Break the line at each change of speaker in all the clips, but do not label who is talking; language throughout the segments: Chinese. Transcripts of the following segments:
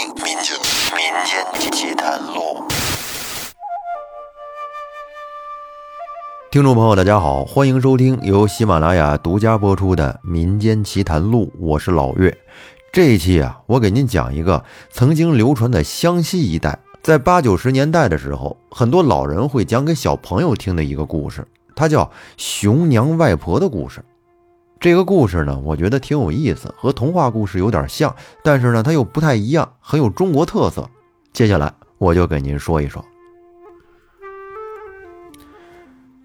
民间民间奇谈录。
听众朋友，大家好，欢迎收听由喜马拉雅独家播出的《民间奇谈录》，我是老岳。这一期啊，我给您讲一个曾经流传在湘西一带，在八九十年代的时候，很多老人会讲给小朋友听的一个故事，它叫《熊娘外婆的故事》。这个故事呢，我觉得挺有意思，和童话故事有点像，但是呢，它又不太一样，很有中国特色。接下来我就给您说一说，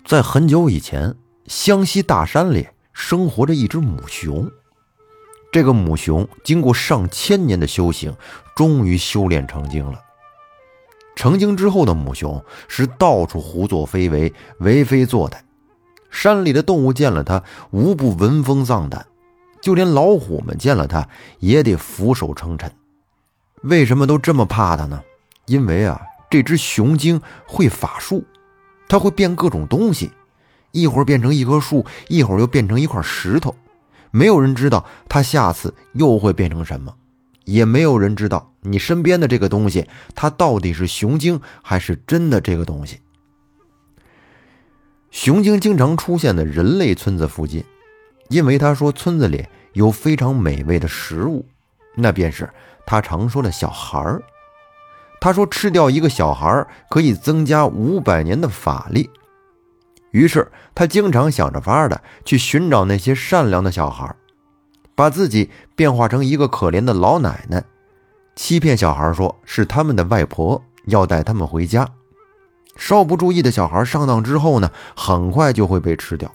在很久以前，湘西大山里生活着一只母熊。这个母熊经过上千年的修行，终于修炼成精了。成精之后的母熊是到处胡作非为，为非作歹。山里的动物见了它，无不闻风丧胆；就连老虎们见了它，也得俯首称臣。为什么都这么怕它呢？因为啊，这只熊精会法术，它会变各种东西，一会儿变成一棵树，一会儿又变成一块石头。没有人知道它下次又会变成什么，也没有人知道你身边的这个东西，它到底是熊精还是真的这个东西。熊精经常出现在人类村子附近，因为他说村子里有非常美味的食物，那便是他常说的小孩儿。他说吃掉一个小孩可以增加五百年的法力，于是他经常想着法的去寻找那些善良的小孩，把自己变化成一个可怜的老奶奶，欺骗小孩说是他们的外婆要带他们回家。稍不注意的小孩上当之后呢，很快就会被吃掉。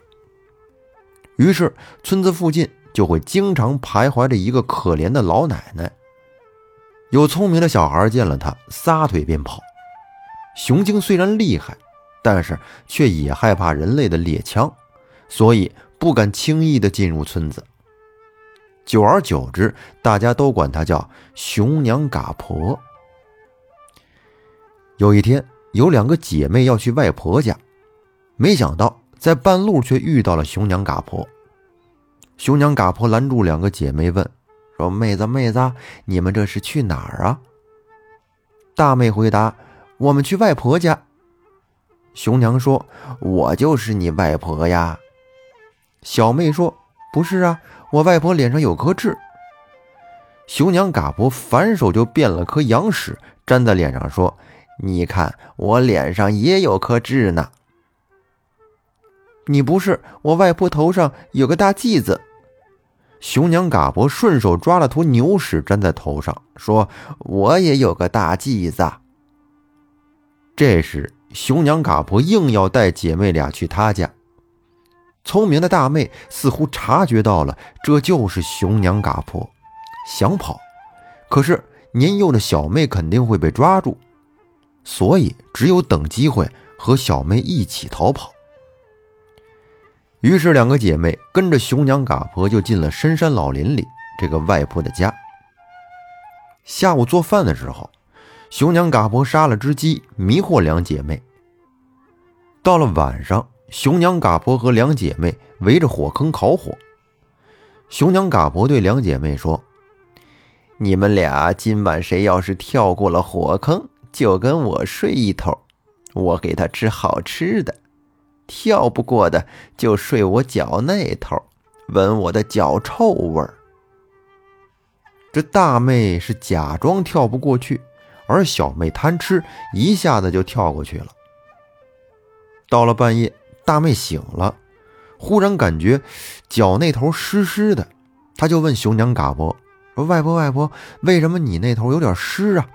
于是村子附近就会经常徘徊着一个可怜的老奶奶。有聪明的小孩见了他，撒腿便跑。熊精虽然厉害，但是却也害怕人类的猎枪，所以不敢轻易的进入村子。久而久之，大家都管他叫熊娘嘎婆。有一天。有两个姐妹要去外婆家，没想到在半路却遇到了熊娘嘎婆。熊娘嘎婆拦住两个姐妹，问：“说妹子妹子，你们这是去哪儿啊？”大妹回答：“我们去外婆家。”熊娘说：“我就是你外婆呀。”小妹说：“不是啊，我外婆脸上有颗痣。”熊娘嘎婆反手就变了颗羊屎粘在脸上，说。你看我脸上也有颗痣呢。你不是我外婆头上有个大髻子。熊娘嘎婆顺手抓了坨牛屎粘在头上，说：“我也有个大髻子。”这时，熊娘嘎婆硬要带姐妹俩去她家。聪明的大妹似乎察觉到了，这就是熊娘嘎婆，想跑，可是年幼的小妹肯定会被抓住。所以，只有等机会和小妹一起逃跑。于是，两个姐妹跟着熊娘嘎婆就进了深山老林里这个外婆的家。下午做饭的时候，熊娘嘎婆杀了只鸡，迷惑两姐妹。到了晚上，熊娘嘎婆和两姐妹围着火坑烤火。熊娘嘎婆对两姐妹说：“你们俩今晚谁要是跳过了火坑？”就跟我睡一头，我给他吃好吃的；跳不过的就睡我脚那头，闻我的脚臭味儿。这大妹是假装跳不过去，而小妹贪吃，一下子就跳过去了。到了半夜，大妹醒了，忽然感觉脚那头湿湿的，她就问熊娘嘎婆说：“外婆，外婆，为什么你那头有点湿啊？”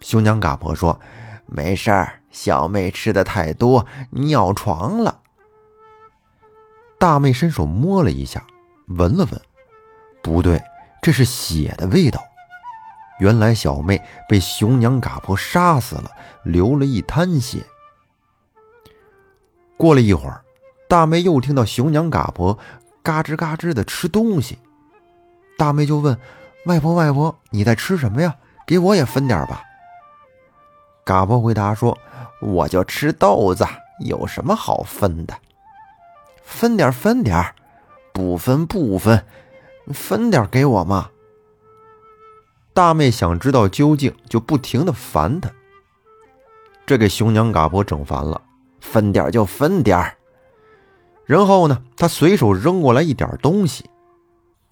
熊娘嘎婆说：“没事儿，小妹吃的太多，尿床了。”大妹伸手摸了一下，闻了闻，不对，这是血的味道。原来小妹被熊娘嘎婆杀死了，流了一滩血。过了一会儿，大妹又听到熊娘嘎婆嘎吱嘎吱的吃东西，大妹就问：“外婆，外婆，你在吃什么呀？给我也分点吧。”嘎婆回答说：“我就吃豆子，有什么好分的？分点分点不分不分，分点给我嘛。”大妹想知道究竟，就不停的烦他。这给熊娘嘎婆整烦了，分点就分点然后呢，他随手扔过来一点东西，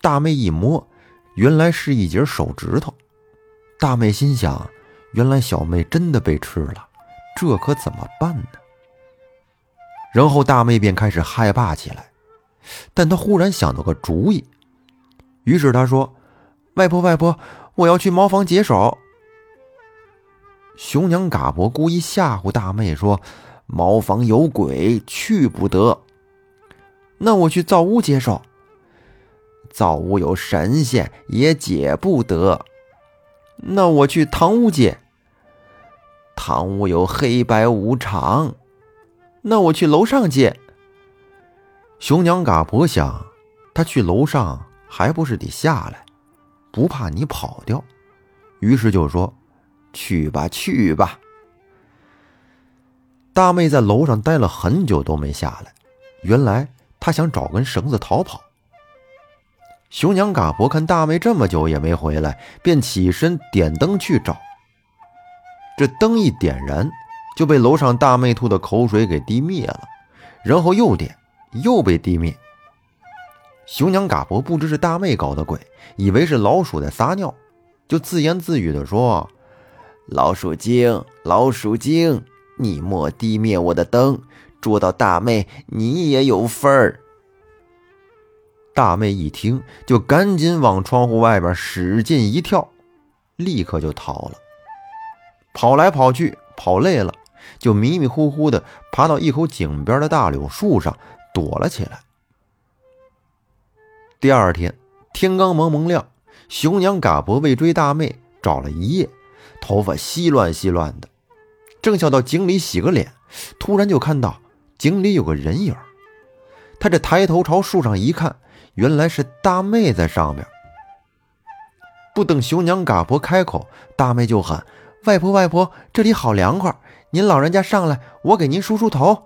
大妹一摸，原来是一截手指头。大妹心想：原来小妹真的被吃了，这可怎么办呢？然后大妹便开始害怕起来，但她忽然想到个主意，于是她说：“外婆，外婆，我要去茅房解手。”熊娘嘎婆故意吓唬大妹说：“茅房有鬼，去不得。”那我去灶屋解手。灶屋有神仙，也解不得。那我去堂屋解。堂屋有黑白无常。那我去楼上借。熊娘嘎婆想，她去楼上还不是得下来，不怕你跑掉，于是就说：“去吧，去吧。”大妹在楼上待了很久都没下来，原来她想找根绳子逃跑。熊娘嘎婆看大妹这么久也没回来，便起身点灯去找。这灯一点燃。就被楼上大妹吐的口水给滴灭了，然后又点，又被滴灭。熊娘嘎伯不知是大妹搞的鬼，以为是老鼠在撒尿，就自言自语的说：“老鼠精，老鼠精，你莫滴灭我的灯，捉到大妹你也有份儿。”大妹一听，就赶紧往窗户外边使劲一跳，立刻就逃了。跑来跑去，跑累了。就迷迷糊糊的爬到一口井边的大柳树上躲了起来。第二天天刚蒙蒙亮，熊娘嘎婆为追大妹找了一夜，头发稀乱稀乱的，正想到井里洗个脸，突然就看到井里有个人影。他这抬头朝树上一看，原来是大妹在上面。不等熊娘嘎婆开口，大妹就喊：“外婆，外婆，这里好凉快。”您老人家上来，我给您梳梳头。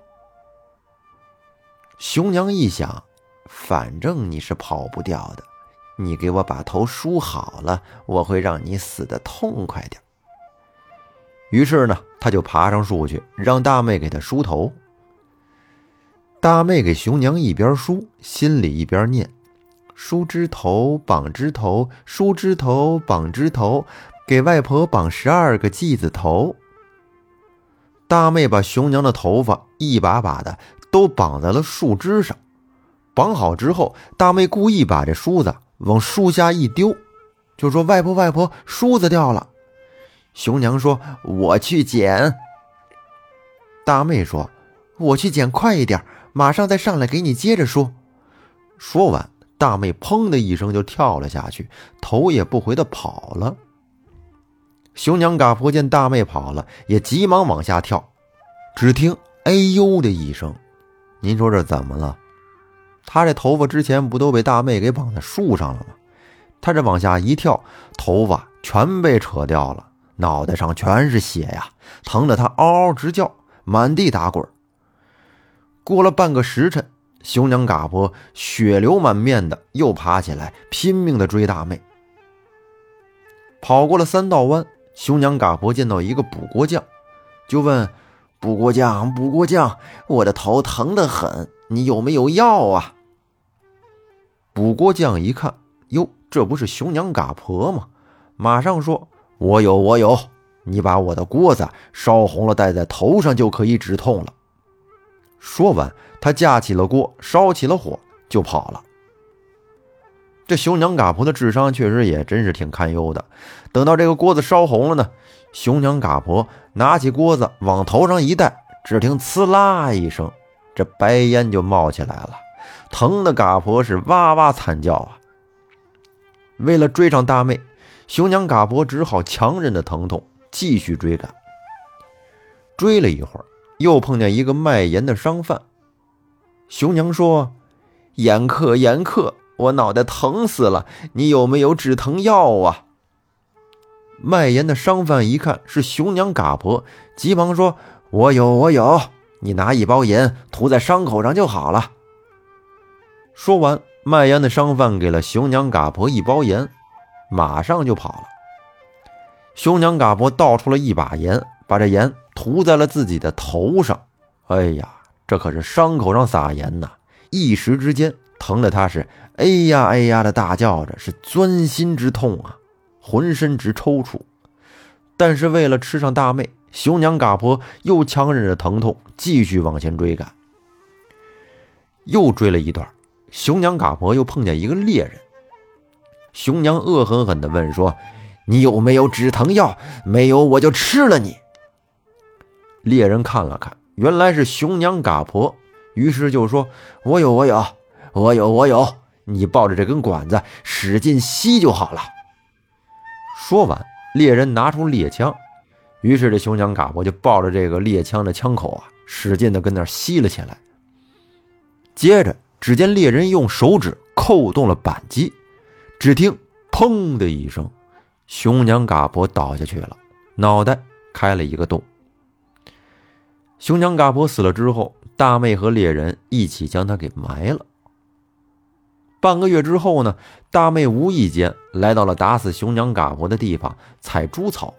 熊娘一想，反正你是跑不掉的，你给我把头梳好了，我会让你死的痛快点。于是呢，他就爬上树去，让大妹给他梳头。大妹给熊娘一边梳，心里一边念：梳枝头，绑枝头，梳枝头，绑枝头，给外婆绑十二个髻子头。大妹把熊娘的头发一把把的都绑在了树枝上，绑好之后，大妹故意把这梳子往树下一丢，就说：“外婆，外婆，梳子掉了。”熊娘说：“我去捡。”大妹说：“我去捡，快一点，马上再上来给你接着梳。”说完，大妹砰的一声就跳了下去，头也不回的跑了。熊娘嘎婆见大妹跑了，也急忙往下跳。只听“哎呦”的一声，您说这怎么了？他这头发之前不都被大妹给绑在树上了吗？他这往下一跳，头发全被扯掉了，脑袋上全是血呀，疼得他嗷嗷直叫，满地打滚。过了半个时辰，熊娘嘎婆血流满面的又爬起来，拼命的追大妹。跑过了三道弯。熊娘嘎婆见到一个补锅匠，就问：“补锅匠，补锅匠，我的头疼得很，你有没有药啊？”补锅匠一看，哟，这不是熊娘嘎婆吗？马上说：“我有，我有，你把我的锅子烧红了，戴在头上就可以止痛了。”说完，他架起了锅，烧起了火，就跑了。这熊娘嘎婆的智商确实也真是挺堪忧的。等到这个锅子烧红了呢，熊娘嘎婆拿起锅子往头上一戴，只听“呲啦”一声，这白烟就冒起来了，疼的嘎婆是哇哇惨叫啊！为了追上大妹，熊娘嘎婆只好强忍着疼痛继续追赶。追了一会儿，又碰见一个卖盐的商贩。熊娘说：“盐客，盐客。”我脑袋疼死了，你有没有止疼药啊？卖盐的商贩一看是熊娘嘎婆，急忙说：“我有，我有，你拿一包盐涂在伤口上就好了。”说完，卖盐的商贩给了熊娘嘎婆一包盐，马上就跑了。熊娘嘎婆倒出了一把盐，把这盐涂在了自己的头上。哎呀，这可是伤口上撒盐呐！一时之间，疼得他是哎呀哎呀的大叫着，是钻心之痛啊，浑身直抽搐。但是为了吃上大妹，熊娘嘎婆又强忍着疼痛，继续往前追赶。又追了一段，熊娘嘎婆又碰见一个猎人。熊娘恶狠狠地问说：“你有没有止疼药？没有，我就吃了你。”猎人看了看，原来是熊娘嘎婆，于是就说：“我有，我有，我有，我有。你抱着这根管子，使劲吸就好了。”说完，猎人拿出猎枪，于是这熊娘嘎婆就抱着这个猎枪的枪口啊，使劲的跟那吸了起来。接着，只见猎人用手指扣动了扳机，只听“砰”的一声，熊娘嘎婆倒下去了，脑袋开了一个洞。熊娘嘎婆死了之后，大妹和猎人一起将她给埋了。半个月之后呢，大妹无意间来到了打死熊娘嘎婆的地方采猪草，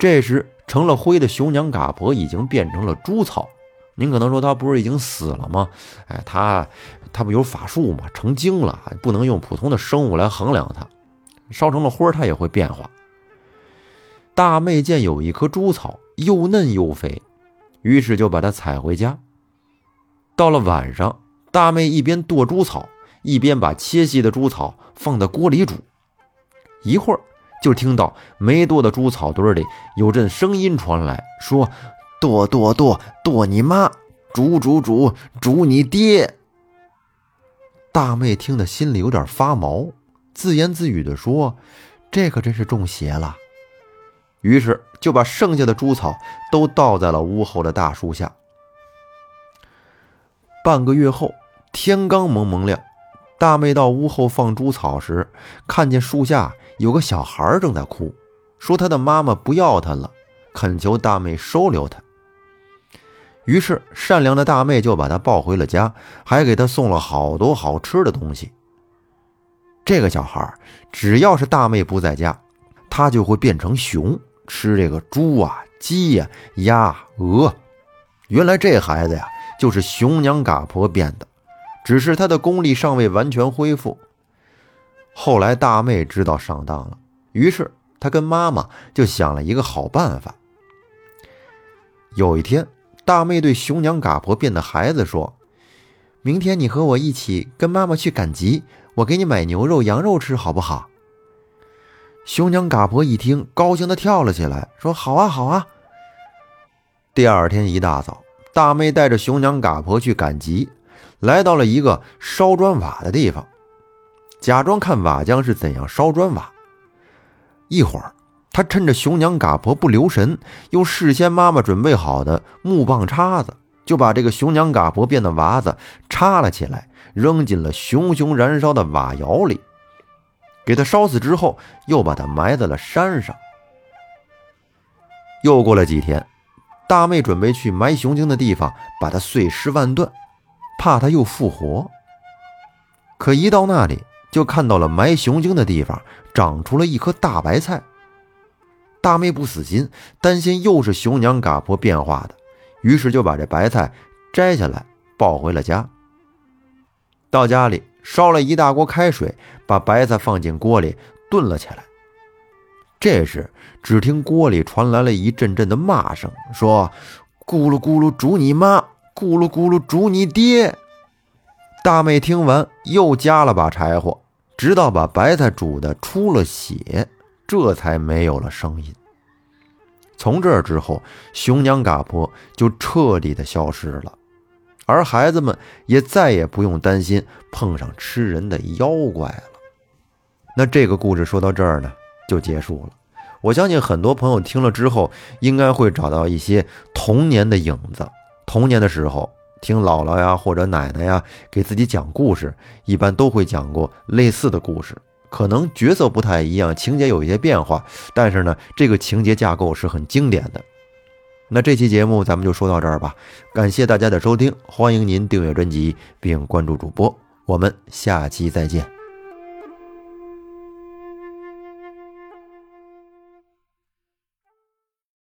这时成了灰的熊娘嘎婆已经变成了猪草。您可能说他不是已经死了吗？哎，他他不有法术吗？成精了，不能用普通的生物来衡量它。烧成了灰，它也会变化。大妹见有一棵猪草又嫩又肥，于是就把它采回家。到了晚上，大妹一边剁猪草，一边把切细的猪草放在锅里煮。一会儿，就听到没剁的猪草堆里有阵声音传来，说。剁剁剁剁你妈！煮煮煮煮你爹！大妹听得心里有点发毛，自言自语地说：“这可真是中邪了。”于是就把剩下的猪草都倒在了屋后的大树下。半个月后，天刚蒙蒙亮，大妹到屋后放猪草时，看见树下有个小孩正在哭，说他的妈妈不要他了，恳求大妹收留他。于是，善良的大妹就把他抱回了家，还给他送了好多好吃的东西。这个小孩只要是大妹不在家，他就会变成熊，吃这个猪啊、鸡呀、鸭、鹅。原来这孩子呀，就是熊娘嘎婆变的，只是他的功力尚未完全恢复。后来大妹知道上当了，于是她跟妈妈就想了一个好办法。有一天。大妹对熊娘嘎婆变的孩子说：“明天你和我一起跟妈妈去赶集，我给你买牛肉、羊肉吃，好不好？”熊娘嘎婆一听，高兴的跳了起来，说：“好啊，好啊！”第二天一大早，大妹带着熊娘嘎婆去赶集，来到了一个烧砖瓦的地方，假装看瓦匠是怎样烧砖瓦。一会儿。他趁着熊娘嘎婆不留神，用事先妈妈准备好的木棒叉子，就把这个熊娘嘎婆变的娃子插了起来，扔进了熊熊燃烧的瓦窑里，给他烧死之后，又把他埋在了山上。又过了几天，大妹准备去埋熊精的地方把它碎尸万段，怕他又复活。可一到那里，就看到了埋熊精的地方长出了一棵大白菜。大妹不死心，担心又是熊娘嘎婆变化的，于是就把这白菜摘下来抱回了家。到家里烧了一大锅开水，把白菜放进锅里炖了起来。这时，只听锅里传来了一阵阵的骂声，说：“咕噜咕噜煮你妈，咕噜咕噜煮你爹。”大妹听完，又加了把柴火，直到把白菜煮的出了血。这才没有了声音。从这之后，熊娘嘎婆就彻底的消失了，而孩子们也再也不用担心碰上吃人的妖怪了。那这个故事说到这儿呢，就结束了。我相信很多朋友听了之后，应该会找到一些童年的影子。童年的时候，听姥姥呀或者奶奶呀给自己讲故事，一般都会讲过类似的故事。可能角色不太一样，情节有一些变化，但是呢，这个情节架构是很经典的。那这期节目咱们就说到这儿吧，感谢大家的收听，欢迎您订阅专辑并关注主播，我们下期再见。